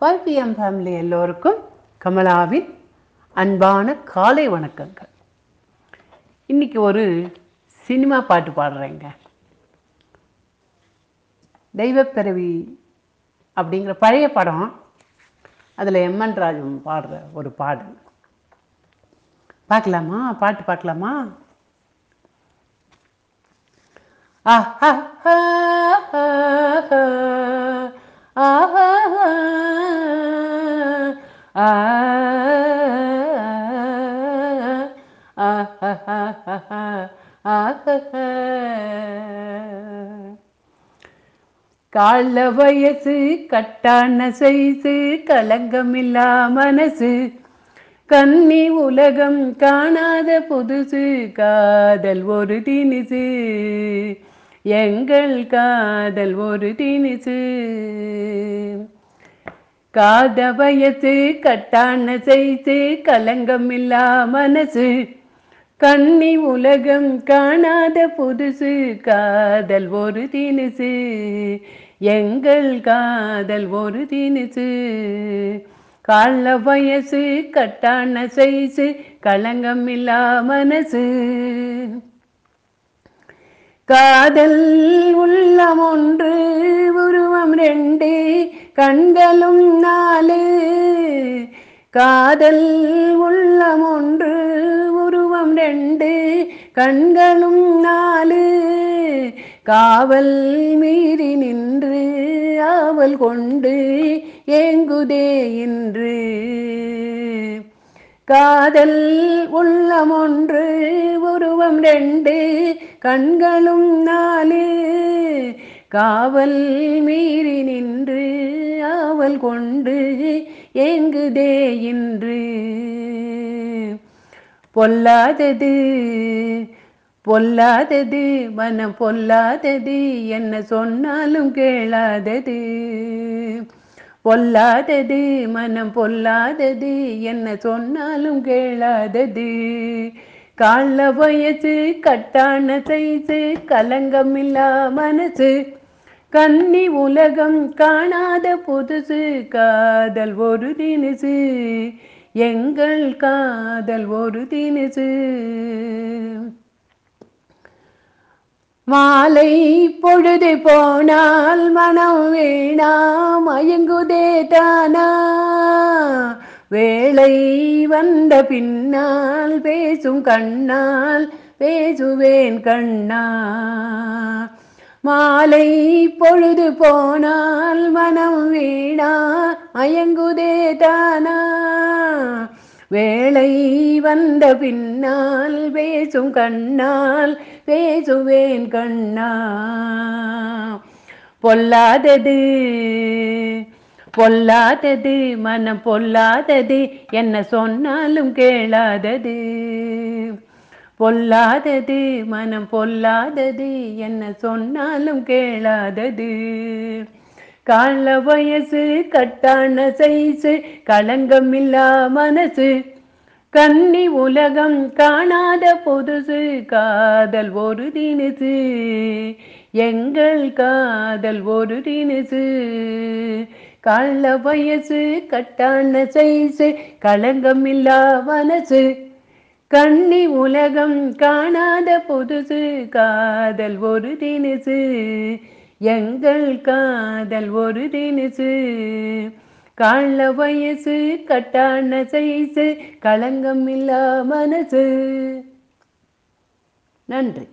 Five PM family எல்லோருக்கும் கமலாவின் அன்பான காலை வணக்கங்கள். இன்னைக்கு ஒரு சினிமா பாட்டு பாடுறேங்க. தெய்வப்பிறவி அப்படிங்கிற பழைய படம். அதில் எம்என் ராஜன் பாடுற ஒரு பாடல் பார்க்கலாமா? பாட்டு பார்க்கலாமா? ஆஹா. கால வயசு கட்டான சைசு கலங்கமில்லா மனசு கன்னி உலகம் காணாத புதுசு காதல் ஒரு தினிசு எங்கள் காதல் ஒரு தினிசு காத வயசு கட்டான கலங்கம் இல்லா மனசு. கண்ணி உலகம் காணாத புதுசு காதல் ஒரு தினுசு. எங்கள் காதல் ஒரு தினுசு. கால வயசு கட்டான சைஸு கலங்கம் இல்லா மனசு. காதல் உள்ளம் ஒன்று உருவம் ரெண்டு. கண்களும் நாலு காதல் உள்ளம் ஒன்று உருவம் ரெண்டு கண்களும் நாலு. காவல் மீறி நின்று ஆவல் கொண்டு ஏங்குதே இன்று. காதல் உள்ளம் ஒன்று உருவம் ரெண்டு கண்களும் நாலு. காவல் மீறி நின்று ஆவல் கொண்டு ஏங்குதே இன்று. பொல்லாதது பொல்லாதது மனம் பொல்லாதது என்ன சொன்னாலும் கேளாதது. பொல்லாதது மனம் பொல்லாதது என்ன சொன்னாலும் கேளாதது. கால வயசு கட்டான சைசு கலங்கமில்லா மனசு கன்னி உலகம் காணாத புதுசு காதல் ஒரு தினுசு. எங்கள் காதல் ஒரு தினுசு. மாலை பொழுது போனால் மனம் வீணா மயங்குதே தானா. வேளை வந்த பின்னால் பேசும் கண்ணால் பேசுவேன் கண்ணா. மாலை பொழுது போனால் மனம் வீணா அயங்குதே தானா. வேளை வந்த பின்னால் பேசும் கண்ணால் பேசுவேன் கண்ணா. பொல்லாதது பொல்லாதது மனம் பொல்லாதது என்ன சொன்னாலும் கேளாதது. பொல்லாதது மனம் பொல்லாதது என்ன சொன்னாலும் கேளாதது. கால வயசு கட்டான சைசு களங்கமில்லா மனசு. கன்னி உலகம் காணாத புதுசு காதல் ஒரு தினுசு. எங்கள் காதல் ஒரு தினுசு. கால வயசு கட்டான சைசு களங்கமில்லா மனசு. கண்ணி உலகம் காணாத புதுசு காதல் ஒரு தினுசு எங்கள் காதல் ஒரு தினுசு கால வயசு கட்டான சைசு களங்கமில்லா மனசு. நன்றி.